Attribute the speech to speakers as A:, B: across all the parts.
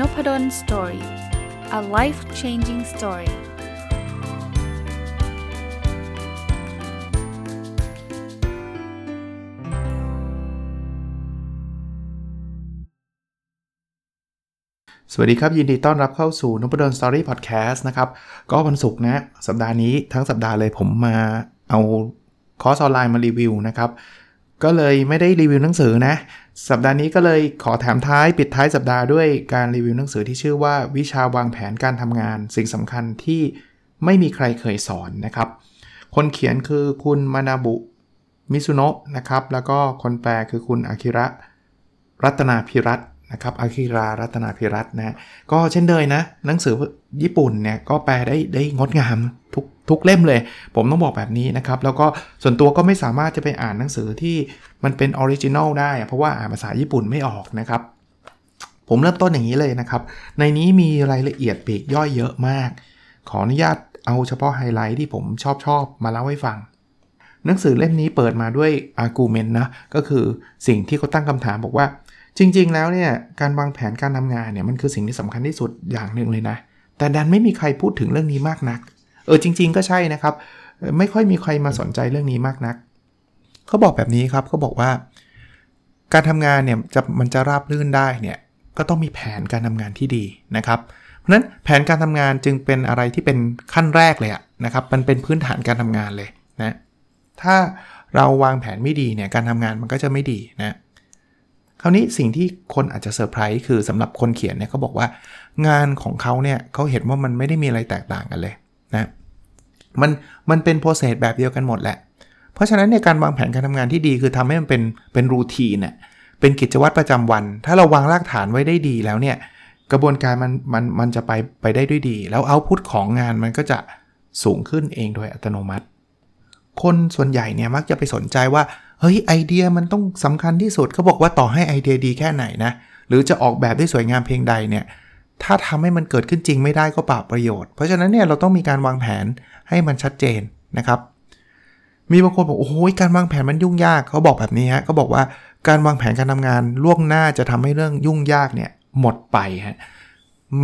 A: Nopadol's Story a life changing story สวัสดีครับ ยินดีต้อนรับเข้าสู่น p ดลสตอรี่พอดแคสต์นะครับ ก็วันศุกร์นะ สัปดาห์นี้ทั้งสัปดาห์เลยผมมาเอาคอร์สออนไลน์มารีวิวนะครับ ก็เลยไม่ได้รีวิวหนังสือนะ สัปดาห์นี้ก็เลยขอแถมท้ายปิดท้ายสัปดาห์ด้วยการรีวิวหนังสือที่ชื่อว่าวิชาวางแผนการทำงาน สิ่งสำคัญที่ไม่มีใครเคยสอนนะครับ คนเขียนคือคุณมานาบุ มิซุโนะนะครับ แล้วก็คนแปลคือคุณอากิระ รัตนาพิรัตน นะครับอากิรารัตนาพิรัตนะก็เช่นเดิมนะ หนังสือญี่ปุ่นเนี่ยก็แปลได้ได้งดงามทุกทุกเล่มเลย ผมต้องบอกแบบนี้นะครับ แล้วก็ส่วนตัวก็ไม่สามารถจะไปอ่านหนังสือที่มันเป็น original ได้ เพราะว่าอ่านภาษาญี่ปุ่นไม่ออกนะครับ ผมเริ่มต้นอย่างนี้เลยนะครับ ในนี้มีรายละเอียดปีกย่อยเยอะมาก ขออนุญาตเอาเฉพาะไฮไลท์ที่ผมชอบชอบมาเล่าให้ฟังหนังสือเล่มนี้เปิดมาด้วย argument นะ ก็คือสิ่งที่เขาตั้งคำถามบอกว่า จริง ๆ แล้วเนี่ยการวางแผนการทำงานเนี่ยมันคือสิ่งที่สำคัญที่สุดอย่างหนึ่งเลยนะ แต่ดันไม่มีใครพูดถึงเรื่องนี้มากนัก เออจริง ๆ ก็ใช่นะครับ ไม่ค่อยมีใครมาสนใจเรื่องนี้มากนักเขาบอกแบบนี้ครับเขาบอกว่า การทำงานเนี่ยจะมันจะราบรื่นได้เนี่ยก็ต้องมีแผนการทำงานที่ดีนะครับ เพราะฉะนั้นแผนการทำงานจึงเป็นอะไรที่เป็นขั้นแรกเลยนะครับ มันเป็นพื้นฐานการทำงานเลยนะถ้าเราวางแผนไม่ดีเนี่ยการทำงานมันก็จะไม่ดีนะ คราวนี้สิ่งที่คนอาจจะเซอร์ไพรส์คือสำหรับคนเขียนเนี่ยเขาบอกว่างานของเขาเนี่ยเขาเห็นว่ามันไม่ได้มีอะไรแตกต่างกันเลยนะมันมันเป็น process แบบเดียวกันหมดแหละ เพราะฉะนั้นในการวางแผนการทำงานที่ดีคือทำให้มันเป็นเป็น routine เนี่ยเป็นกิจวัตรประจำวัน ถ้าเราวางรากฐานไว้ได้ดีแล้วเนี่ยกระบวนการมันมันมันจะไปไปได้ด้วยดี แล้ว output ของงานมันก็จะสูงขึ้นเองโดยอัตโนมัติ คนส่วนใหญ่เนี่ยมักจะไปสนใจว่า เฮ้ยไอเดียมันต้องสำคัญที่สุดเขาบอกว่าต่อให้ไอเดียดีแค่ไหนนะ หรือจะออกแบบได้สวยงามเพียงใดเนี่ยถ้าทำให้มันเกิดขึ้นจริงไม่ได้ก็ปล่าประโยชน์ เพราะฉะนั้นเนี่ยเราต้องมีการวางแผนให้มันชัดเจนนะครับ มีบางคนบอกโอ้โหการวางแผนมันยุ่งยากเขาบอกแบบนี้ฮะเขาบอกว่าการวางแผนการทำงานล่วงหน้าจะทำให้เรื่องยุ่งยากเนี่ยหมดไปฮะ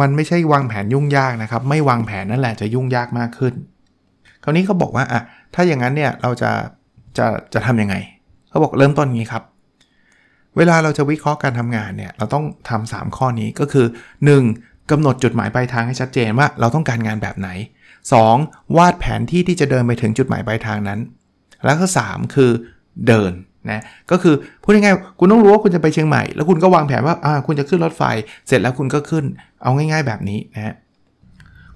A: มันไม่ใช่วางแผนยุ่งยากนะครับ ไม่วางแผนนั่นแหละจะยุ่งยากมากขึ้น คราวนี้เขาบอกว่าอะถ้าอย่างนั้นเนี่ยเราจะจะจะทำยังไง เขาบอกเริ่มต้นงี้ครับ เวลาเราจะวิเคราะห์การทำงานเนี่ย เราต้องทำ3ข้อนี้ก็คือ 1. กำหนดจุดหมายปลายทางให้ชัดเจนว่าเราต้องการงานแบบไหน 2. วาดแผนที่ที่จะเดินไปถึงจุดหมายปลายทางนั้น แล้วก็ 3 คือเดินนะก็คือพูดง่ายๆคุณต้องรู้ว่าคุณจะไปเชียงใหม่ แล้วคุณก็วางแผนว่าอ่าคุณจะขึ้นรถไฟ เสร็จแล้วคุณก็ขึ้นเอาง่าย ๆ แบบนี้นะ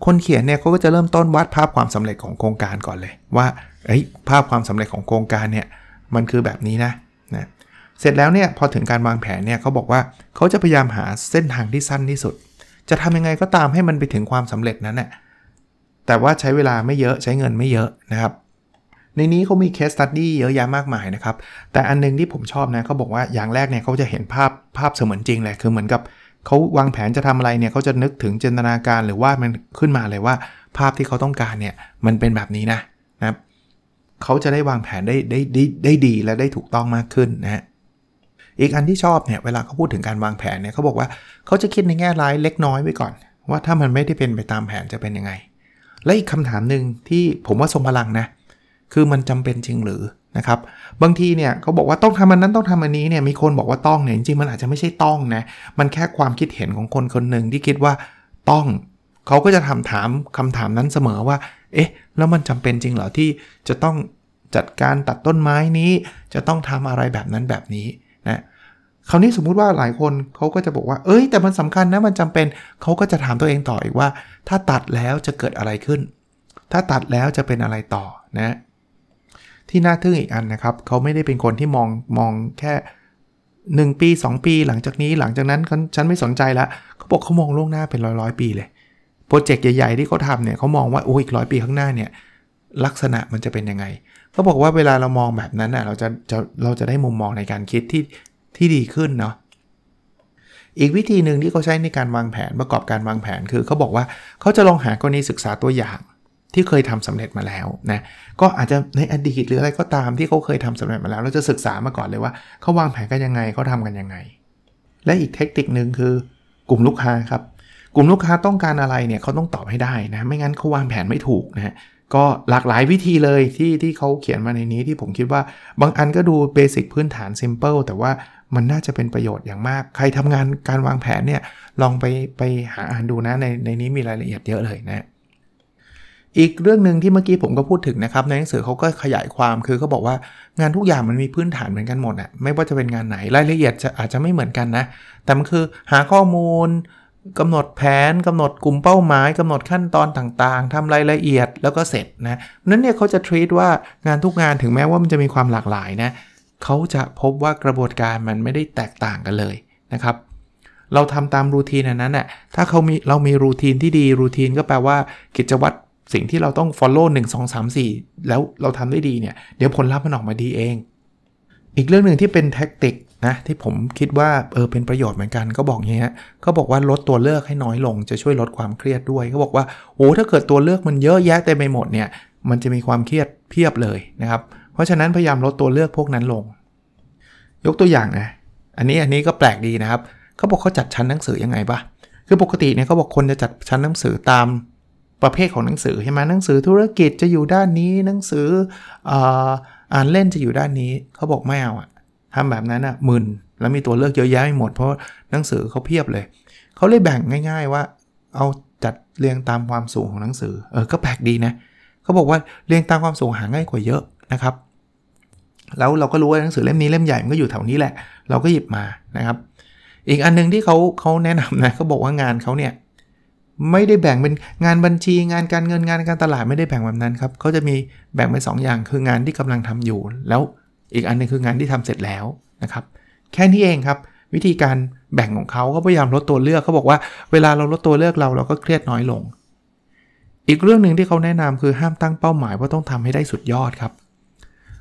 A: คนเขียนเนี่ยเขาก็จะเริ่มต้นวาดภาพความสำเร็จของโครงการก่อนเลย ว่าเอ้ยภาพความสำเร็จของโครงการเนี่ย มันคือแบบนี้นะนะเสร็จแล้วเนี่ยพอถึงการวางแผนเนี่ยเขาบอกว่าเขาจะพยายามหาเส้นทางที่สั้นที่สุด จะทำยังไงก็ตามให้มันไปถึงความสำเร็จนั้นแหละแต่ว่าใช้เวลาไม่เยอะใช้เงินไม่เยอะนะครับ ในนี้เขามีเคสตัดดี้เยอะแยะมากมายนะครับ แต่อันนึงที่ผมชอบนะเขาบอกว่าอย่างแรกเนี่ยเขาจะเห็นภาพภาพเสมือนจริงเลยคือเหมือนกับเขาวางแผนจะทำอะไรเนี่ยเขาจะนึกถึงจินตนาการหรือว่ามันขึ้นมาเลยว่า ภาพที่เขาต้องการเนี่ยมันเป็นแบบนี้นะ เขาจะได้วางแผนได้ได้ได้ได้ดีและได้ถูกต้องมากขึ้นนะฮะอีกอันที่ชอบเนี่ยเวลาเขาพูดถึงการวางแผนเนี่ยเขาบอกว่าเขาจะคิดในแง่ร้ายเล็กน้อยไว้ก่อน ว่าถ้ามันไม่ได้เป็นไปตามแผนจะเป็นยังไง และอีกคำถามหนึ่งที่ผมว่าทรงพลังนะคือมันจำเป็นจริงหรือนะครับบางทีเนี่ยเขาบอกว่าต้องทำอันนั้นต้องทำอันนี้เนี่ยมีคนบอกว่าต้องเนี่ยจริงๆมันอาจจะไม่ใช่ต้องนะมันแค่ความคิดเห็นของคนคนหนึ่งที่คิดว่าต้องเขาก็จะทำถามคำถามนั้นเสมอว่า เอ๊ะ แล้วมันจำเป็นจริงเหรอที่จะต้องจัดการตัดต้นไม้นี้ จะต้องทำอะไรแบบนั้นแบบนี้นะคราวนี้สมมุติว่าหลายคนเขาก็จะบอกว่า เอ้ย แต่มันสำคัญนะ มันจำเป็นเขาก็จะถามตัวเองต่ออีกว่า ถ้าตัดแล้วจะเกิดอะไรขึ้น ถ้าตัดแล้วจะเป็นอะไรต่อนะ ที่น่าทึ่งอีกอันนะครับ เขาไม่ได้เป็นคนที่มองมองแค่ 1 ปี 2 ปีหลังจากนี้หลังจากนั้นฉันไม่สนใจล้วเขาบอกเขามองล่วงหน้าเป็นร้อยร้อยปีเลย โปรเจกต์ใหญ่ๆที่เขาทำเนี่ยเขามองว่าโอ้อีกร้อยปีข้างหน้าเนี่ยลักษณะมันจะเป็นยังไงเขาบอกว่าเวลาเรามองแบบนั้นอะเราจะจะเราจะได้มุมมองในการคิดที่ที่ดีขึ้นเนาะอีกวิธีหนึ่งที่เขาใช้ในการวางแผนประกอบการวางแผนคือเขาบอกว่าเขาจะลองหากรณีศึกษาตัวอย่างที่เคยทำสำเร็จมาแล้วนะก็อาจจะในอดีตหรืออะไรก็ตามที่เขาเคยทำสำเร็จมาแล้ว เราจะศึกษามาก่อนเลยว่าเขาวางแผนกันยังไงเขาทำกันยังไง และอีกเทคนิคหนึ่งคือกลุ่มลูกค้าครับ กลุ่มลูกค้าต้องการอะไรเนี่ยเขาต้องตอบให้ได้นะ ไม่งั้นเขาวางแผนไม่ถูกนะฮะก็หลากหลายวิธีเลยที่ที่เขาเขียนมาในนี้ที่ผมคิดว่าบางอันก็ดู basic พื้นฐาน simple แต่ว่ามันน่าจะเป็นประโยชน์อย่างมาก ใครทำงานการวางแผนเนี่ยลองไปไปหาอ่านดูนะ ในในนี้มีรายละเอียดเยอะเลยนะ อีกเรื่องหนึ่งที่เมื่อกี้ผมก็พูดถึงนะครับ ในหนังสือเขาก็ขยายความคือเขาบอกว่างานทุกอย่างมันมีพื้นฐานเหมือนกันหมดอะไม่ว่าจะเป็นงานไหนรายละเอียดจะอาจจะไม่เหมือนกันนะ แต่มันคือหาข้อมูล กำหนดแผนกำหนดกลุ่มเป้าหมายกำหนดขั้นตอนต่างๆทำรายละเอียดแล้วก็เสร็จนะนั้นเนี่ยเขาจะ treat ว่างานทุกงานถึงแม้ว่ามันจะมีความหลากหลายนะเขาจะพบว่ากระบวนการมันไม่ได้แตกต่างกันเลยนะครับเราทำตามรูทีนนั้นน่ะถ้าเขามีเรามีรูทีนที่ดีรูทีนก็แปลว่ากิจวัตรสิ่งที่เราต้อง follow 1 2 3 4 แล้วเราทำได้ดีเนี่ย เดี๋ยวผลลัพธ์มันออกมาดีเอง อีกเรื่องหนึ่งที่เป็นแท็กติก นะที่ผมคิดว่าเออเป็นประโยชน์เหมือนกันก็บอกอย่างเงี้ยเขาบอกว่าลดตัวเลือกให้น้อยลงจะช่วยลดความเครียดด้วยเขาบอกว่าโอ้ถ้าเกิดตัวเลือกมันเยอะแยะเต็มไปหมดเนี่ยมันจะมีความเครียดเพียบเลยนะครับ เพราะฉะนั้นพยายามลดตัวเลือกพวกนั้นลง ยกตัวอย่างนะอันนี้อันนี้ก็แปลกดีนะครับเขาบอกเขาจัดชั้นหนังสือยังไงปะคือปกติเนี่ยเขาบอกคนจะจัดชั้นหนังสือตามประเภทของหนังสือใช่ไหมหนังสือธุรกิจจะอยู่ด้านนี้หนังสืออ่านเล่นจะอยู่ด้านนี้เขาบอกไม่เอาอะ ทำแบบนั้นอะมึนแล้วมีตัวเลือกเยอะแยะไปหมด เพราะหนังสือเขาเพียบเลย เขาเลยแบ่งง่าย ๆ ว่า เอาจัดเรียงตามความสูงของหนังสือเออก็แปลกดีนะเขาบอกว่าเรียงตามความสูงหาง่ายกว่าเยอะนะครับ แล้วเราก็รู้ว่าหนังสือเล่มนี้เล่มใหญ่มันก็อยู่แถวนี้แหละ เราก็หยิบมานะครับ อีกอันนึงที่เขาเขาแนะนำนะเขาบอกว่างานเขาเนี่ยไม่ได้แบ่งเป็นงานบัญชีงานการเงินงานการตลาดไม่ได้แบ่งแบบนั้นครับเขาจะมีแบ่งเป็น2ออย่างคืองานที่กำลังทำอยู่ แล้ว อีกอันนึงคืองานที่ทำเสร็จแล้วนะครับ แค่นี้เองครับ วิธีการแบ่งของเขาเขาพยายามลดตัวเลือกเขาบอกว่าเวลาเราลดตัวเลือกเราเราก็เครียดน้อยลง อีกเรื่องหนึ่งที่เขาแนะนำคือห้ามตั้งเป้าหมายว่าต้องทำให้ได้สุดยอดครับ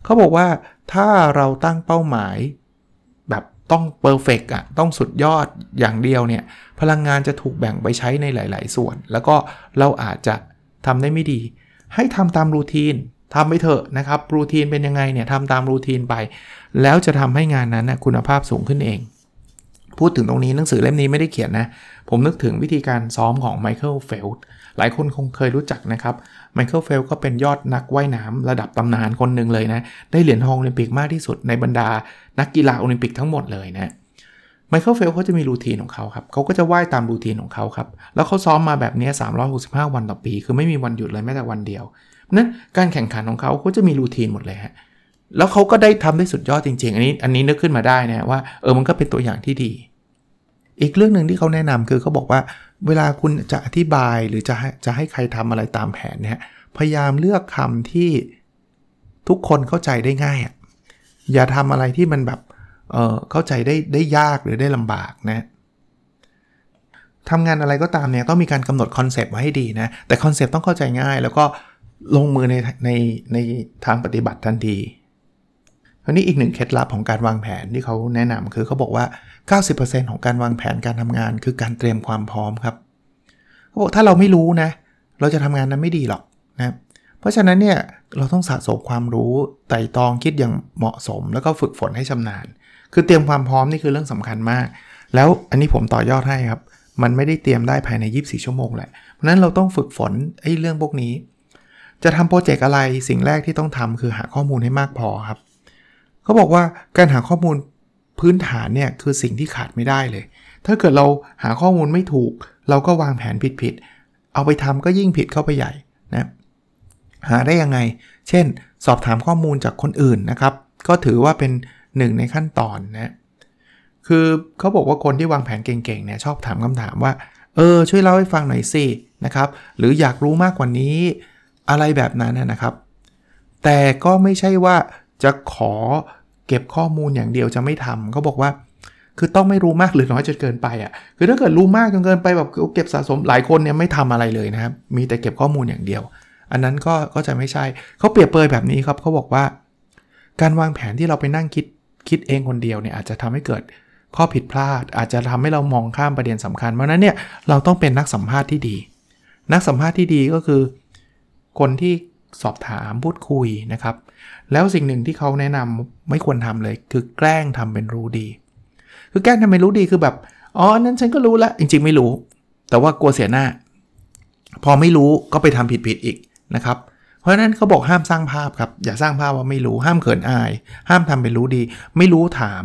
A: เขาบอกว่าถ้าเราตั้งเป้าหมายแบบต้องเพอร์เฟกอะต้องสุดยอดอย่างเดียวเนี่ย พลังงานจะถูกแบ่งไปใช้ในหลาย ๆ ส่วน แล้วก็เราอาจจะทำได้ไม่ดี ให้ทำตามรูทีน ทำไปเถอะนะครับรูทีนเป็นยังไงเนี่ยทำตามรูทีนไป แล้วจะทำให้งานนั้นนะคุณภาพสูงขึ้นเอง พูดถึงตรงนี้หนังสือเล่มนี้ไม่ได้เขียนนะ ผมนึกถึงวิธีการซ้อมของไมเคิลเฟลป์สหลายคนคงเคยรู้จักนะครับไมเคิลเฟลป์สก็เป็นยอดนักว่ายน้ำระดับตำนานคนหนึ่งเลยนะ ได้เหรียญทองโอลิมปิกมากที่สุดในบรรดานักกีฬาโอลิมปิกทั้งหมดเลยนะไมเคิลเฟลป์สเขาจะมี routine ของเขาครับเขาก็จะว่ายตาม routine ของเขาครับ แล้วเขาซ้อมมาแบบนี้365 วันต่อปี คือไม่มีวันหยุดเลยแม้แต่วันเดียว นั้นการแข่งขันของเขาเขาจะมี routine หมดเลยฮะแล้วเขาก็ได้ทำได้สุดยอดจริง ๆ อันนี้อันนี้นึกขึ้นมาได้นะว่าเออมันก็เป็นตัวอย่างที่ดี อีกเรื่องหนึ่งที่เขาแนะนำคือเขาบอกว่า เวลาคุณจะอธิบายหรือจะให้จะให้ใครทำอะไรตามแผนเนี่ยพยายามเลือกคำที่ทุกคนเข้าใจได้ง่าย อย่าทำอะไรที่มันแบบเข้าใจได้ได้ยากหรือได้ลำบากนะทำงานอะไรก็ตามเนี่ยต้องมีการกำหนด concept ไว้ให้ดีนะแต่ concept ต้องเข้าใจง่าย แล้วก็ ลงมือในในในทางปฏิบัติทันทีคราวนี้อีกหนึ่งเคล็ดลับของการวางแผนที่เขาแนะนำคือเขาบอกว่า 90%ของการวางแผนการทำงาน คือการเตรียมความพร้อมครับเขาบอกถ้าเราไม่รู้นะ เราจะทำงานนั้นไม่ดีหรอกนะเพราะฉะนั้นเนี่ยเราต้องสะสมความรู้ไต่ตองคิดอย่างเหมาะสม แล้วก็ฝึกฝนให้ชำนาญ คือเตรียมความพร้อมนี่คือเรื่องสำคัญมาก แล้วอันนี้ผมต่อยอดให้ครับ มันไม่ได้เตรียมได้ภายใน 24 ชั่วโมงแหละเพราะนั้นเราต้องฝึกฝนไอ้เรื่องพวกนี้ จะทำโปรเจกต์อะไรสิ่งแรกที่ต้องทำคือหาข้อมูลให้มากพอครับ เขาบอกว่าการหาข้อมูลพื้นฐานเนี่ยคือสิ่งที่ขาดไม่ได้เลย ถ้าเกิดเราหาข้อมูลไม่ถูก เราก็วางแผนผิดๆเอาไปทำก็ยิ่งผิดเข้าไปใหญ่นะหาได้ยังไง เช่น สอบถามข้อมูลจากคนอื่นนะครับ ก็ถือว่าเป็นหนึ่งในขั้นตอนนะคือเขาบอกว่าคนที่วางแผนเก่งๆเนี่ยชอบถามคำถามว่า เออ ช่วยเล่าให้ฟังหน่อยสินะครับ หรืออยากรู้มากกว่านี้ อะไรแบบนั้นนะครับ แต่ก็ไม่ใช่ว่าจะขอเก็บข้อมูลอย่างเดียวจะไม่ทำเขาบอกว่า คือต้องไม่รู้มากหรือน้อยจนเกินไปอะ่ะคือถ้าเกิดรู้มากจนเกินไปแบบเก็บสะสมหลายคนเนี่ยไม่ทำอะไรเลยนะครับ มีแต่เก็บข้อมูลอย่างเดียว อันนั้นก็ก็จะไม่ใช่เขาเปรียบเปยแบบนี้ครับเขาบอกว่า การวางแผนที่เราไปนั่งคิดคิดเองคนเดียวเนี่ยอาจจะทำให้เกิดข้อผิดพลาด อาจจะทำให้เรามองข้ามประเด็นสำคัญเพราะนั้นเนี่ยเราต้องเป็นนักสัมภาษณ์ที่ดี นักสัมภาษณ์ที่ดีก็คือ คนที่สอบถามพูดคุยนะครับ แล้วสิ่งหนึ่งที่เขาแนะนำไม่ควรทำเลย คือแกล้งทำเป็นรู้ดี คือแกล้งทำเป็นรู้ดีคือแบบอ๋อนั้นฉันก็รู้ล้วจริง ๆ ไม่รู้ แต่ว่ากลัวเสียหน้า พอไม่รู้ก็ไปทำผิดๆอีกนะครับเพราะฉะนั้นเขาบอกห้ามสร้างภาพครับ อย่าสร้างภาพว่าไม่รู้ห้ามเขินอาย ห้ามทำเป็นรู้ดี ไม่รู้ถาม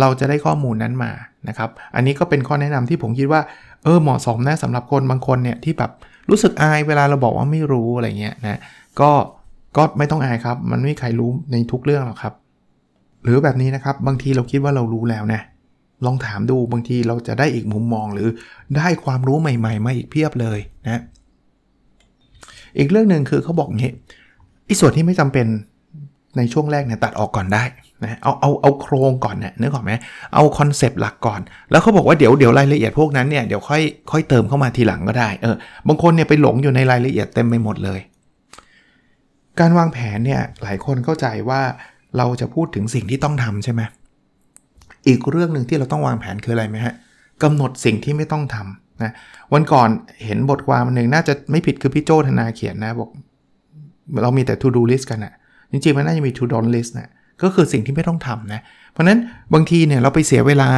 A: เราจะได้ข้อมูลนั้นมานะครับ อันนี้ก็เป็นข้อแนะนำที่ผมคิดว่า เออเหมาะสมนะสำหรับคนบางคนเนี่ยที่แบบ รู้สึกอายเวลาเราบอกว่าไม่รู้อะไรเงี้ยนะก็ก็ไม่ต้องอายครับ มันไม่มีใครรู้ในทุกเรื่องหรอกครับ หรือแบบนี้นะครับบางทีเราคิดว่าเรารู้แล้วนะลองถามดูบางทีเราจะได้อีกมุมมองหรือได้ความรู้ใหม่ ๆ มาอีกเพียบเลยนะอีกเรื่องหนึ่งคือเขาบอกงี้อีส่วนที่ไม่จำเป็นในช่วงแรกเนี่ยตัดออกก่อนได้ นะเอาเอาเอาโครงก่อนนี่ยนึกออกไหมเอาคอนเซปต์หลักก่อน แล้วเขาบอกว่าเดี๋ยวเดี๋ยวรายละเอียดพวกนั้นเนี่ยเดี๋ยวค่อยค่อยเติมเข้ามาทีหลังก็ได้เออบางคนเนี่ยไปหลงอยู่ในรายละเอียดเต็มไปหมดเลย การวางแผนเนี่ยหลายคนเข้าใจว่าเราจะพูดถึงสิ่งที่ต้องทำใช่ไหมอีกเรื่องหนึ่งที่เราต้องวางแผนคืออะไรไหมฮะกำหนดสิ่งที่ไม่ต้องทำนะวันก่อนเห็นบทความหนึ่งน่าจะไม่ผิดคือพี่โจธนาเขียนนะบอกเรามีแต่ to do list กันนะจริงๆมันน่าจะมี to don't list นะ ก็คือสิ่งที่ไม่ต้องทำนะ เพราะนั้นบางทีเนี่ยเราไปเสียเวลา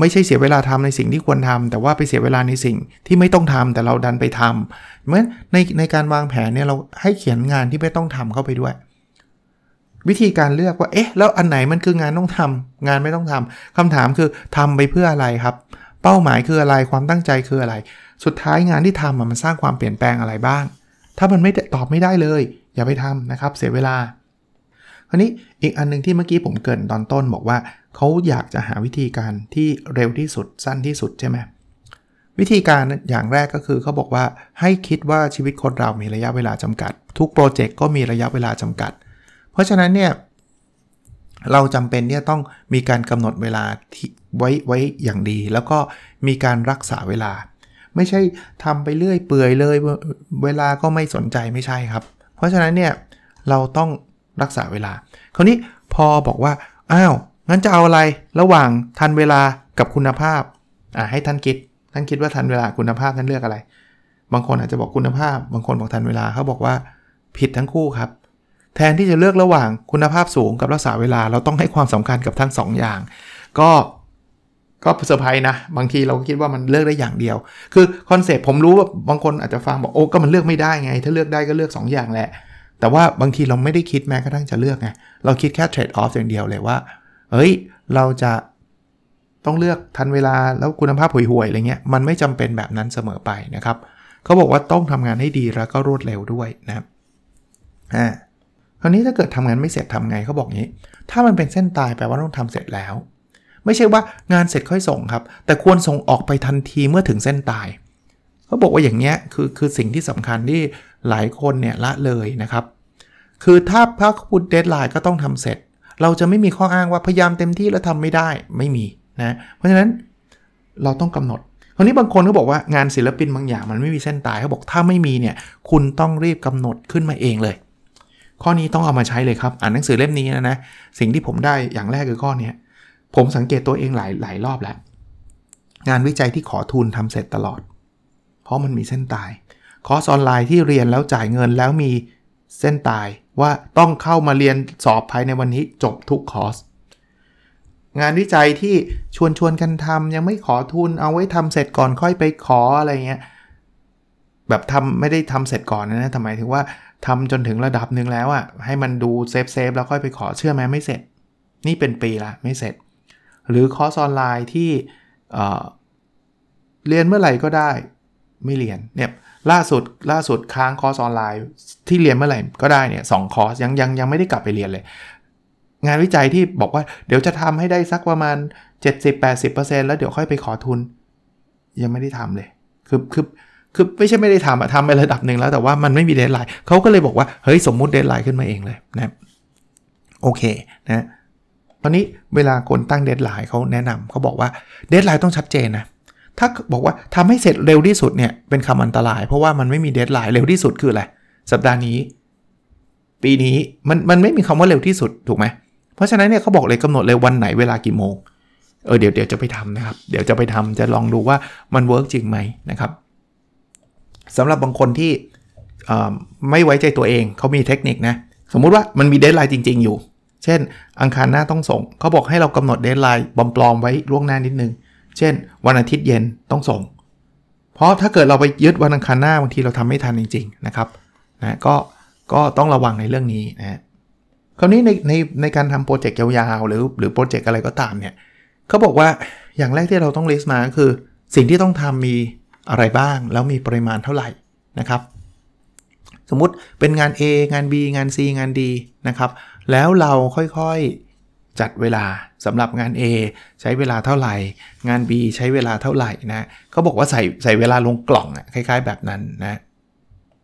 A: ไม่ใช่เสียเวลาทำในสิ่งที่ควรทำแต่ว่าไปเสียเวลาในสิ่งที่ไม่ต้องทำแต่เราดันไปทำเหมือนในในการวางแผนเนี่ยเราให้เขียนงานที่ไม่ต้องทำเข้าไปด้วย วิธีการเลือกว่าเอ๊ะแล้วอันไหนมันคืองานต้องทำงานไม่ต้องทำคำถามคือทำไปเพื่ออะไรครับ เป้าหมายคืออะไรความตั้งใจคืออะไร สุดท้ายงานที่ทำมันสร้างความเปลี่ยนแปลงอะไรบ้าง ถ้ามันไม่ตอบไม่ได้เลย อย่าไปทำนะครับ เสียเวลา คราวนี้อีกอันนึงที่เมื่อกี้ผมเกินตอนต้นบอกว่าเขาอยากจะหาวิธีการที่เร็วที่สุดสั้นที่สุดใช่ไหมวิธีการอย่างแรกก็คือเขาบอกว่าให้คิดว่าชีวิตคนเรามีระยะเวลาจำกัด ทุกโปรเจกต์ก็มีระยะเวลาจำกัด เพราะฉะนั้นเนี่ยเราจำเป็นที่ต้องมีการกำหนดเวลาไว้ไว้อย่างดี แล้วก็มีการรักษาเวลา ไม่ใช่ทำไปเรื่อยเปื่อยเลย เวลาก็ไม่สนใจไม่ใช่ครับ เพราะฉะนั้นเนี่ยเราต้อง รักษาเวลา คราวนี้พอบอกว่า อ้าว งั้นจะเอาอะไรระหว่างทันเวลากับคุณภาพ อ่าให้ท่านคิด ท่านคิดว่าทันเวลาคุณภาพท่านเลือกอะไร บางคนอาจจะบอกคุณภาพ บางคนบอกทันเวลาเขาบอกว่าผิดทั้งคู่ครับ แทนที่จะเลือกระหว่างคุณภาพสูงกับรักษาเวลา เราต้องให้ความสำคัญกับทั้ง2 อย่าง ก็ก็เซอร์ไพรส์นะ บางทีเราก็คิดว่ามันเลือกได้อย่างเดียว คือ concept ผมรู้ว่าบางคนอาจจะฟังบอกโอ้ก็มันเลือกไม่ได้ไง ถ้าเลือกได้ก็เลือก 2อย่างแหละ แต่ว่าบางทีเราไม่ได้คิดแม้กระทั่งจะเลือกไง เราคิดแค่ trade-off อย่างเดียวเลยว่า เฮ้ย เราจะต้องเลือกทันเวลาแล้วคุณภาพห่วยๆอะไรเงี้ย มันไม่จำเป็นแบบนั้นเสมอไปนะครับ เขาบอกว่าต้องทำงานให้ดีแล้วก็รวดเร็วด้วยนะครับอ่าคราวนี้ถ้าเกิดทำงานไม่เสร็จทำไงเขาบอกงี้ ถ้ามันเป็นเส้นตายแปลว่าต้องทำเสร็จแล้ว ไม่ใช่ว่างานเสร็จค่อยส่งครับ แต่ควรส่งออกไปทันทีเมื่อถึงเส้นตายเขาบอกว่าอย่างเงี้ยคือคือสิ่งที่สำคัญที่ หลายคนเนี่ยละเลยนะครับ คือถ้าพระคุณเดทไลน์ก็ต้องทำเสร็จ เราจะไม่มีข้ออ้างว่าพยายามเต็มที่แล้วทำไม่ได้ไม่มีนะเพราะฉะนั้นเราต้องกำหนดคราวนี้บางคนก็บอกว่างานศิลปินบางอย่างมันไม่มีเส้นตายเขาบอกถ้าไม่มีเนี่ยคุณต้องรีบกำหนดขึ้นมาเองเลย ข้อนี้ต้องเอามาใช้เลยครับอ่านหนังสือเล่มนี้นะนะสิ่งที่ผมได้อย่างแรกคือข้อนี้ผมสังเกตตัวเองหลายหลายรอบแล้วงานวิจัยที่ขอทุนทำเสร็จตลอด เพราะมันมีเส้นตาย คอร์สออนไลน์ที่เรียนแล้วจ่ายเงินแล้วมีเส้นตายว่าต้องเข้ามาเรียนสอบภายในวันนี้จบทุกคอร์สงานวิจัยที่ชวนชวนกันทำยังไม่ขอทุนเอาไว้ทำเสร็จก่อนค่อยไปขออะไรเงี้ยแบบทำไม่ได้ทำเสร็จก่อนนะทำไมถึงว่าทำจนถึงระดับหนึ่งแล้วอะ่ะให้มันดู safe safe แล้วค่อยไปขอเชื่อไหมไม่เสร็จ นี่เป็นปีละไม่เสร็จ หรือคอร์สออนไลน์ที่เรียนเมื่อไหร่ก็ได้ไม่เรียนเนี่ย ล่าสุดล่าสุดค้างคอร์สออนไลน์ที่เรียนเมื่อไหร่ก็ได้เนี่ยสองคอร์สยังยังยังไม่ได้กลับไปเรียนเลย งานวิจัยที่บอกว่าเดี๋ยวจะทำให้ได้สักประมาณ 70-80%แล้วเดี๋ยวค่อยไปขอทุน ยังไม่ได้ทำเลย คือคือคือไม่ใช่ไม่ได้ทำอะทำไประดับหนึ่งแล้วแต่ว่ามันไม่มี deadline เขาก็เลยบอกว่าเฮ้ยสมมุติ deadline ขึ้นมาเองเลยนะโอเคนะตอนนี้เวลาคนตั้ง deadline เขาแนะนำเขาบอกว่าdeadline ต้องชัดเจนนะ ถ้าบอกว่าทำให้เสร็จเร็วที่สุดเนี่ยเป็นคำอันตราย เพราะว่ามันไม่มี deadline เร็วที่สุดคืออะไรสัปดาห์นี้ ปีนี้มันมันไม่มีคำว่าเร็วที่สุดถูกไหมเพราะฉะนั้นเนี่ยเขาบอกเลยกำหนดเลยวันไหนเวลากี่โมงเออเดี๋ยวเดี๋ยวจะไปทำนะครับ เดี๋ยวจะไปทำจะลองดูว่ามัน work จริงไหมนะครับสำหรับบางคนที่ไม่ไว้ใจตัวเองเขามีเทคนิคนะสมมุติว่ามันมี deadline จริง ๆ อยู่ เช่น อังคารหน้าต้องส่งเขาบอกให้เรากำหนด deadline ปลอมๆไว้ล่วงหน้านิดนึง เช่น วันอาทิตย์เย็นต้องส่ง เพราะถ้าเกิดเราไปยึดวันอังคารหน้าบางทีเราทำไม่ทันจริง ๆ นะครับนะก็ก็ต้องระวังในเรื่องนี้นะคราวนี้ในในในการทำโปรเจกต์ยาวๆ หรือหรือโปรเจกต์อะไรก็ตามเนี่ยเขาบอกว่าอย่างแรกที่เราต้อง list มาก็คือ สิ่งที่ต้องทำมีอะไรบ้าง แล้วมีปริมาณเท่าไหร่นะครับ สมมุติเป็นงาน A งาน B งาน C งาน D นะครับ แล้วเราค่อยๆ จัดเวลาสำหรับงาน A ใช้เวลาเท่าไหร่ งาน B ใช้เวลาเท่าไหร่นะเขาบอกว่าใส่ใส่เวลาลงกล่องอะคล้าย ๆ แบบนั้นนะ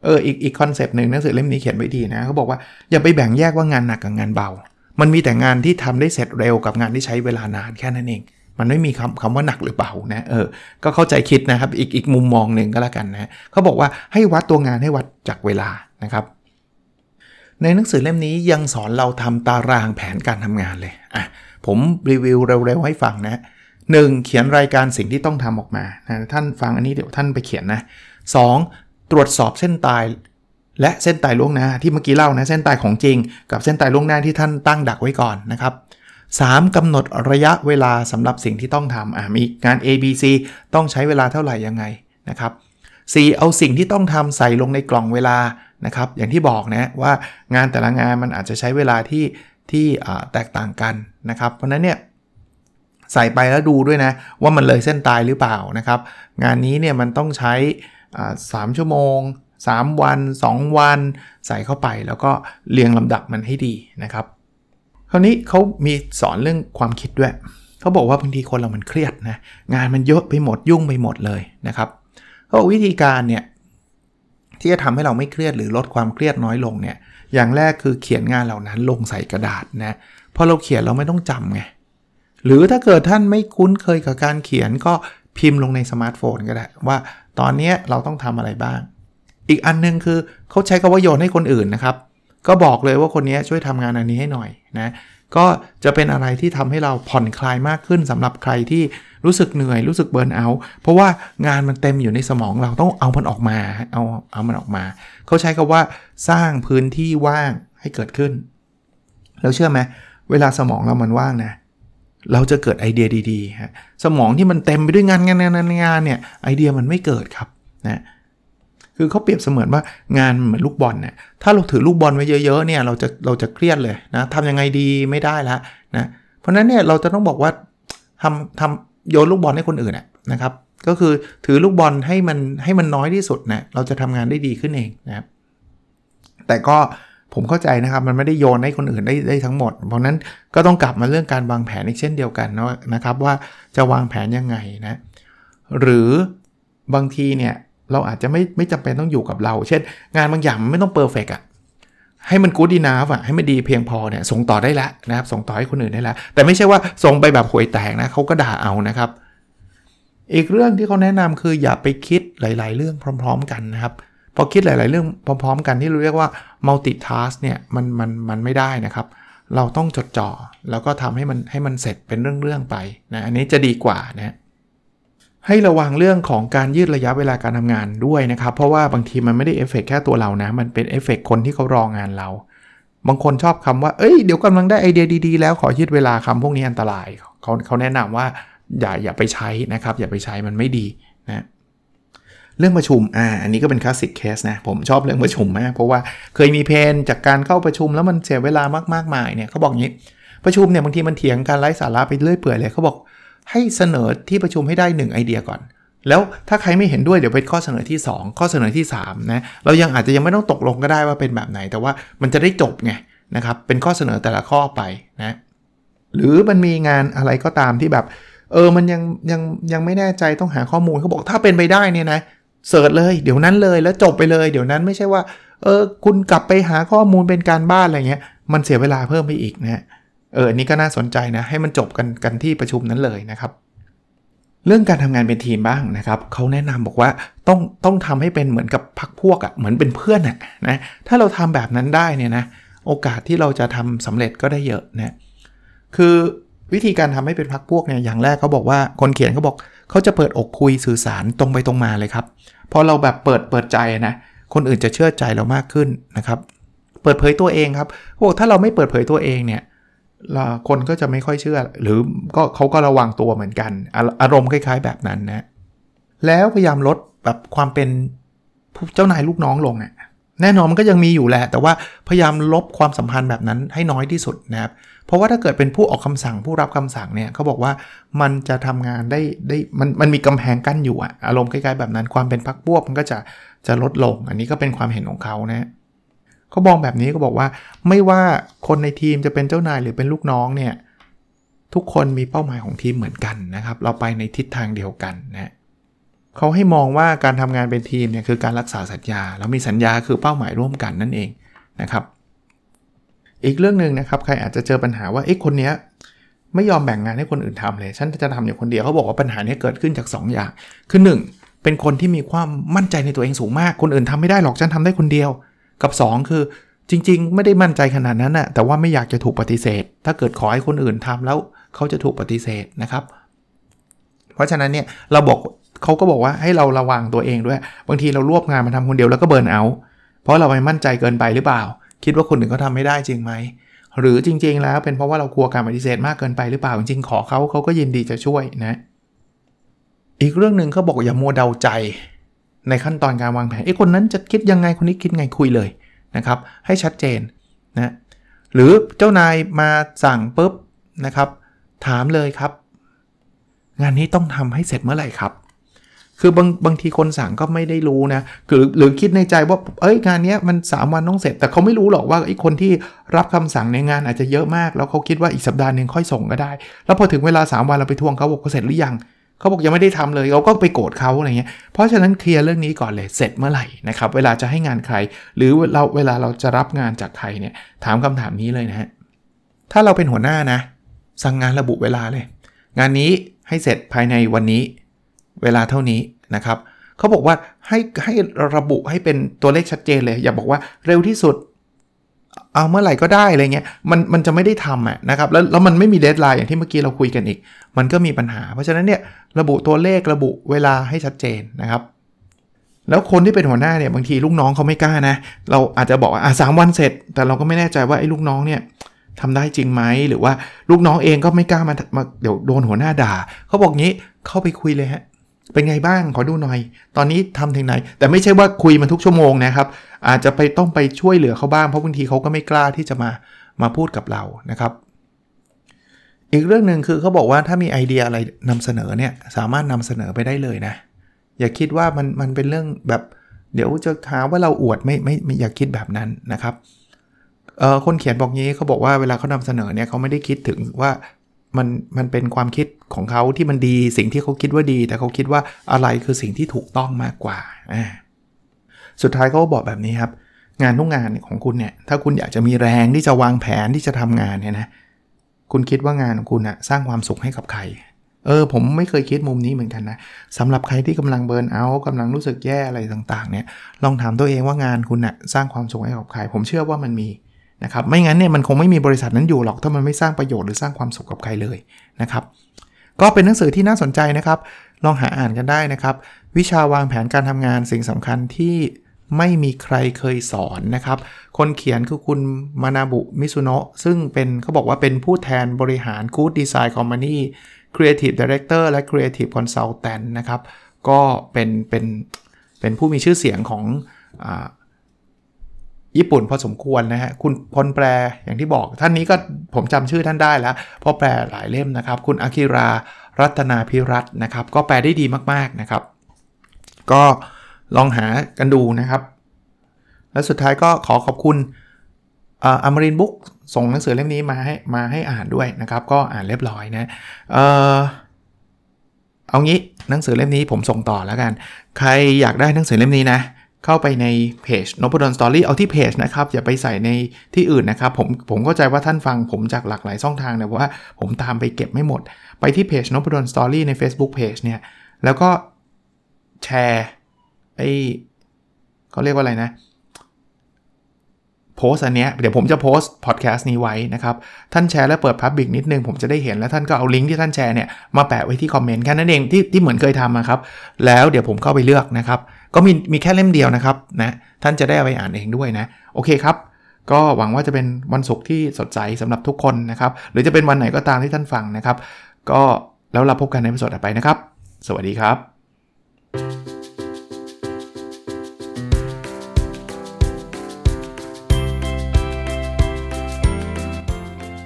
A: เอออีกอีกคอนเซปต์หนึ่งหนังสือเล่มนี้เขียนไว้ดีนะเขาบอกว่าอย่าไปแบ่งแยกว่างานหนักกับงานเบา มันมีแต่งานที่ทำได้เสร็จเร็วกับงานที่ใช้เวลานานแค่นั้นเอง มันไม่มีคำคำว่าหนักหรือเบานะเออก็เข้าใจคิดนะครับอีกอีกมุมมองหนึ่งก็แล้วกันนะเขาบอกว่าให้วัดตัวงานให้วัดจากเวลานะครับ ในหนังสือเล่มนี้ยังสอนเราทำตารางแผนการทำงานเลยอะผมรีวิวเร็วๆให้ฟังนะหนึ่งเขียนรายการสิ่งที่ต้องทำออกมานะท่านฟังอันนี้เดี๋ยวท่านไปเขียนนะสองตรวจสอบเส้นตาย และเส้นตายล่วงหน้าที่เมื่อกี้เล่านะเส้นตายของจริง กับเส้นตายล่วงหน้าที่ท่านตั้งดักไว้ก่อนนะครับ 3. กำหนดระยะเวลาสำหรับสิ่งที่ต้องทำอ่ามีงาน A B C ต้องใช้เวลาเท่าไหร่ยังไงนะครับ 4. เอาสิ่งที่ต้องทำใส่ลงในกล่องเวลา นะครับอย่างที่บอกนะว่างานแต่ละงานมันอาจจะใช้เวลาที่ที่แตกต่างกันนะครับ เพราะนั้นเนี่ยใส่ไปแล้วดูด้วยนะ ว่ามันเลยเส้นตายหรือเปล่านะครับ งานนี้เนี่ยมันต้องใช้สามชั่วโมง 3 วัน 2 วัน ใส่เข้าไปแล้วก็เรียงลำดับมันให้ดีนะครับ คราวนี้เขามีสอนเรื่องความคิดด้วยเขาบอกว่าบางทีคนเรามันเครียดนะงานมันเยอะไปหมดยุ่งไปหมดเลยนะครับเขาบอกวิธีการเนี่ย ที่จะทำให้เราไม่เครียดหรือลดความเครียดน้อยลงเนี่ยอย่างแรกคือเขียนงานเหล่านั้นลงใส่กระดาษนะพอเราเขียนเราไม่ต้องจำไงหรือถ้าเกิดท่านไม่คุ้นเคยกับการเขียนก็พิมพ์ลงในสมาร์ทโฟนก็ได้ ว่าตอนนี้เราต้องทำอะไรบ้าง อีกอันนึงคือเขาใช้คาว่าโยนให้คนอื่นนะครับ ก็บอกเลยว่าคนนี้ช่วยทำงานอันนี้ให้หน่อยนะ ก็จะเป็นอะไรที่ทำให้เราผ่อนคลายมากขึ้นสำหรับใครที่รู้สึกเหนื่อยรู้สึกเบิร์นเอาเพราะว่างานมันเต็มอยู่ในสมองเราต้องเอามันออกมาเอาเอามันออกมา เขาใช้คาว่าสร้างพื้นที่ว่างให้เกิดขึ้น แล้วเชื่อไหมเวลาสมองเรามันว่างนะเราจะเกิดไอเดียดีๆฮะสมองที่มันเต็มไปด้วยงานงานงานงานเนี่ยไอเดียมันไม่เกิดครับนะ คือเขาเปรียบเสมือนว่างานเหมือนลูกบอลเนี่ยถ้าเราถือลูกบอลไว้เยอะๆเนี่ยเราจะเราจะเครียดเลยนะทำยังไงดีไม่ได้แล้วนะเพราะนั้นเนี่ยเราจะต้องบอกว่าทำทำโยนลูกบอลให้คนอื่นนะครับ ก็คือถือลูกบอลให้มันให้มันน้อยที่สุดนะเราจะทำงานได้ดีขึ้นเองนะครับแต่ก็ผมเข้าใจนะครับมันไม่ได้โยนให้คนอื่นได้ได้ทั้งหมด เพราะนั้นก็ต้องกลับมาเรื่องการวางแผนอีกเช่นเดียวกันนะครับว่าจะวางแผนยังไงนะหรือบางทีเนี่ย เราอาจจะไม่ไม่จำเป็นต้องอยู่กับเรา เช่น งานบางอย่างไม่ต้องเพอร์เฟกอะให้มันกูดีนาฟอะให้มันดีเพียงพอเนี่ยส่งต่อได้แล้วนะครับส่งต่อให้คนอื่นได้แล้วแต่ไม่ใช่ว่าส่งไปแบบหวยแตกนะเขาก็ด่าเอานะครับ อีกเรื่องที่เขาแนะนำคืออย่าไปคิดหลาย ๆ เรื่องพร้อม ๆ กันนะครับพอคิดหลาย ๆ เรื่องพร้อม ๆ กันที่เราเรียกว่า multitask เนี่ยมันมันมันไม่ได้นะครับ เราต้องจดจ่อแล้วก็ทำให้มันให้มันเสร็จเป็นเรื่อง ๆ ไปนะอันนี้จะดีกว่านะ ให้ระวังเรื่องของการยืดระยะเวลาการทำงานด้วยนะครับ เพราะว่าบางทีมันไม่ได้เอฟเฟกแค่ตัวเรานะ มันเป็นเอฟเฟกคนที่เขารองานเรา บางคนชอบคำว่า เอ้ย เดี๋ยวกำลังได้ไอเดียดีๆ แล้วขอยืดเวลาคำพวกนี้อันตราย เขาเขาแนะนำว่าอย่าอย่าไปใช้นะครับ อย่าไปใช้มันไม่ดีนะเรื่องประชุม อ่า อันนี้ก็เป็น classic case นะ ผมชอบเรื่องประชุมมาก เพราะว่าเคยมี pain จากการเข้าประชุมแล้วมันเสียเวลามากๆมายเนี่ยเขาบอกงี้ ประชุมเนี่ยบางทีมันเถียงกันไร้สาระไปเรื่อยเปื่อยเลยเขาบอก ให้เสนอที่ประชุมให้ได้ 1 ไอเดียก่อน แล้วถ้าใครไม่เห็นด้วยเดี๋ยวเป็นข้อเสนอที่ 2 ข้อเสนอที่3นะเรายังอาจจะยังไม่ต้องตกลงก็ได้ว่าเป็นแบบไหน แต่ว่ามันจะได้จบไงนะครับเป็นข้อเสนอแต่ละข้อไปนะหรือมันมีงานอะไรก็ตามที่แบบ เออมันยังยังยังไม่แน่ใจต้องหาข้อมูลเขาบอกถ้าเป็นไปได้เนี่ยนะเสิร์ชเลยเดี๋ยวนั้นเลยแล้วจบไปเลย เดี๋ยวนั้นไม่ใช่ว่าเออคุณกลับไปหาข้อมูลเป็นการบ้านอะไรเงี้ยมันเสียเวลาเพิ่มไปอีกนะ เออนนี้ก็น่าสนใจนะให้มันจบกันกันที่ประชุมนั้นเลยนะครับ เรื่องการทำงานเป็นทีมบ้างนะครับเขาแนะนำบอกว่าต้องต้องทำให้เป็นเหมือนกับพักพวกอะ่ะเหมือนเป็นเพื่อนอะ่ะนะถ้าเราทำแบบนั้นได้เนี่ยนะโอกาสที่เราจะทำสำเร็จก็ได้เยอะนะคือวิธีการทำให้เป็นพักพวกเนี่ยอย่างแรกเขาบอกว่าคนเขียนเขาบอกเขาจะเปิดอกคุยสื่อสารตรงไปตรงมาเลยครับพอเราแบบเปิดเปิดใจนะคนอื่นจะเชื่อใจเรามากขึ้นนะครับ เปิดเผยตัวเองครับโอ้ถ้าเราไม่เปิดเผยตัวเองเนี่ย คนก็จะไม่ค่อยเชื่อ หรือก็เขาก็ระวังตัวเหมือนกัน อารมณ์คล้าย ๆ แบบนั้นนะ แล้วพยายามลดแบบความเป็นเจ้านายลูกน้องลงอะแน่นอนมันก็ยังมีอยู่แหละ แต่ว่าพยายามลบความสัมพันธ์แบบนั้นให้น้อยที่สุดนะครับ เพราะว่าถ้าเกิดเป็นผู้ออกคำสั่งผู้รับคำสั่งเนี่ยเขาบอกว่ามันจะทำงานได้ได้มันมันมีกำแพงกั้นอยู่อะอารมณ์คล้ายๆแบบนั้นความเป็นพักพวกมันก็จะจะลดลง อันนี้ก็เป็นความเห็นของเขานะ เขาบอกแบบนี้ก็บอกว่าไม่ว่าคนในทีมจะเป็นเจ้านายหรือเป็นลูกน้องเนี่ยทุกคนมีเป้าหมายของทีมเหมือนกันนะครับ เราไปในทิศทางเดียวกันนะเขาให้มองว่าการทำงานเป็นทีมเนี่ยคือการรักษาสัญญา แล้วมีสัญญาคือเป้าหมายร่วมกันนั่นเองนะครับ อีกเรื่องหนึ่งนะครับใครอาจจะเจอปัญหาว่าไอ้คนเนี้ยไม่ยอมแบ่งงานให้คนอื่นทำเลย ฉันจะทำอยู่คนเดียวเขาบอกว่าปัญหานี้เกิดขึ้นจาก 2 อย่าง คือ 1 เป็นคนที่มีความมั่นใจในตัวเองสูงมาก คนอื่นทำไม่ได้หรอกฉันทำได้คนเดียว กับ 2 คือจริง ๆ ไม่ได้มั่นใจขนาดนั้นนะแต่ว่าไม่อยากจะถูกปฏิเสธ ถ้าเกิดขอให้คนอื่นทำแล้วเขาจะถูกปฏิเสธนะครับ เพราะฉะนั้นเนี่ยเราบอกเขาก็บอกว่าให้เราระวังตัวเองด้วย บางทีเรารวบงานมาทำคนเดียวแล้วก็เบิร์นเอา เพราะเราไม่มั่นใจเกินไปหรือเปล่า คิดว่าคนอื่นเขาทาไม่ได้จริงไหมหรือจริง ๆ แล้วเป็นเพราะว่าเรากลัวการปฏิเสธมากเกินไปหรือเปล่าจริงๆขอเขาเขาก็ยินดีจะช่วยนะ อีกเรื่องหนึ่งเขาบอกอย่ามัวเดาใจ ในขั้นตอนการวางแผนไอ้คนนั้นจะคิดยังไงคนนี้คิดไงคุยเลยนะครับให้ชัดเจนนะหรือเจ้านายมาสั่งปุ๊บนะครับถามเลยครับ งานนี้ต้องทำให้เสร็จเมื่อไหร่ครับ คือบางบางทีคนสั่งก็ไม่ได้รู้นะหรือหรือคิดในใจว่าเอ้ยงานนี้มัน 3 วันต้องเสร็จ แต่เขาไม่รู้หรอกว่าไอ้คนที่รับคำสั่งในงานอาจจะเยอะมาก แล้วเขาคิดว่าอีกสัปดาห์หนึ่งค่อยส่งก็ได้ แล้วพอถึงเวลา 3 วันเราไปทวงเขาบอกเขาเสร็จหรือยังเขาบอกยังไม่ได้ทำเลยเราก็ไปโกรธเขาอะไรเงี้ย เพราะฉะนั้นเคลียร์เรื่องนี้ก่อนเลยเสร็จเมื่อไหร่นะครับ เวลาจะให้งานใคร หรือเราเวลาเราจะรับงานจากใครเนี่ยถามคำถามนี้เลยนะฮะถ้าเราเป็นหัวหน้านะ สั่งงานระบุเวลาเลย งานนี้ให้เสร็จภายในวันนี้ เวลาเท่านี้นะครับเขาบอกว่าให้ให้ระบุให้เป็นตัวเลขชัดเจนเลย อย่าบอกว่าเร็วที่สุดเอาเมื่อไหร่ก็ได้อะไรเงี้ยมันมันจะไม่ได้ทำอะนะครับแล้วแล้วมันไม่มีเดทไลน์อย่างที่เมื่อกี้เราคุยกันอีก มันก็มีปัญหา เพราะฉะนั้นเนี่ยระบุตัวเลขระบุเวลาให้ชัดเจนนะครับ แล้วคนที่เป็นหัวหน้าเนี่ยบางทีลูกน้องเขาไม่กล้านะ เราอาจจะบอกว่าอะสามวันเสร็จ แต่เราก็ไม่แน่ใจว่าไอ้ลูกน้องเนี่ยทำได้จริงไหมหรือว่าลูกน้องเองก็ไม่กล้ามามาเดี๋ยวโดนหัวหน้าด่าเขาบอกงี้เข้าไปคุยเลยฮะเป็นไงบ้างขอดูหน่อย ตอนนี้ทำถึงไหน แต่ไม่ใช่ว่าคุยมันทุกชั่วโมงนะครับ อาจจะไปต้องไปช่วยเหลือเขาบ้างเพราะบางทีเขาก็ไม่กล้าที่จะมามาพูดกับเรานะครับ อีกเรื่องหนึ่งคือเขาบอกว่าถ้ามีไอเดียอะไรนำเสนอเนี่ยสามารถนำเสนอไปได้เลยนะ อย่าคิดว่ามันมันเป็นเรื่องแบบเดี๋ยวจะหาว่าเราอวดไม่ไม่ไม่อย่าคิดแบบนั้นนะครับเออคนเขียนบอกงี้เขาบอกว่าเวลาเขานำเสนอเนี่ยเขาไม่ได้คิดถึงว่ามันมันเป็นความคิดของเขาที่มันดีสิ่งที่เขาคิดว่าดี แต่เขาคิดว่าอะไรคือสิ่งที่ถูกต้องมากกว่า สุดท้ายเขาบอกแบบนี้ครับ งานทุกงานของคุณเนี่ยถ้าคุณอยากจะมีแรงที่จะวางแผนที่จะทำงานเนี่ยนะ คุณคิดว่างานของคุณอะสร้างความสุขให้กับใคร เออ ผมไม่เคยคิดมุมนี้เหมือนกันนะสำหรับใครที่กำลังเบิร์นเอาท์กำลังรู้สึกแย่อะไรต่างๆ เนี่ย ลองถามตัวเองว่างานคุณอะสร้างความสุขให้กับใคร ผมเชื่อว่ามันมีนะครับ ไม่งั้นเนี่ยมันคงไม่มีบริษัทนั้นอยู่หรอก ถ้ามันไม่สร้างประโยชน์หรือสร้างความสุขกับใครเลยนะครับ ก็เป็นหนังสือที่น่าสนใจนะครับ ลองหาอ่านกันได้นะครับ วิชาวางแผนการทำงานสิ่งสำคัญที่ ไม่มีใครเคยสอนนะครับ คนเขียนคือคุณมานาบุมิซุโนะซึ่งเป็นเขาบอกว่าเป็นผู้แทนบริหาร Good Design Company Creative Director และ Creative Consultant นะครับ ก็เป็นเป็นเป็นผู้มีชื่อเสียงของอญี่ปุ่นพอสมควรนะฮะ คุณคนแปลอย่างที่บอกท่านนี้ก็ผมจำชื่อท่านได้แล้วเพราะแปลหลายเล่มนะครับ คุณอากิรารัตนาพิรัตนะครับ ก็แปลได้ดีมากๆนะครับ ก็ ลองหากันดูนะครับ และสุดท้ายก็ขอขอบคุณอมรินบุ๊กส่งหนังสือเล่มนี้มาให้มาให้อ่านด้วยนะครับ ก็อ่านเรียบร้อยนะเออเอางี้หนังสือเล่มนี้ผมส่งต่อแล้วกัน ใครอยากได้หนังสือเล่มนี้นะ เข้าไปในเพจน p ด d o n Story เอาที่เพจนะครับ อย่าไปใส่ในที่อื่นนะครับ ผมผมเข้าใจว่าท่านฟังผมจากหลากหลายช่องทางนะว่าผมตามไปเก็บไม่หมด ไปที่เพจน p ด d o n Story ใน Facebook Page เนี่ยแล้วก็แชร์ ไอเขาเรียกว่าอะไรนะโพสอันเนี้ยเดี๋ยวผมจะโพสต์พอดแคสต์นี้ไว้นะครับ ท่านแชร์แล้วเปิดพับบิกนิดนึง ผมจะได้เห็นแล้วท่านก็เอาลิงก์ที่ท่านแชร์เนี่ยมาแปะไว้ที่คอมเมนต์แค่นั้นเองที่ที่เหมือนเคยทำนะครับ แล้วเดี๋ยวผมเข้าไปเลือกนะครับ ก็มีมีแค่เล่มเดียวนะครับนะท่านจะได้เอาไปอ่านเองด้วยนะ โอเคครับ ก็หวังว่าจะเป็นวันศุกร์ที่สดใสสำหรับทุกคนนะครับ หรือจะเป็นวันไหนก็ตามที่ท่านฟังนะครับ ก็แล้วเราพบกันในพิสดต่อไปนะครับ สวัสดีครับ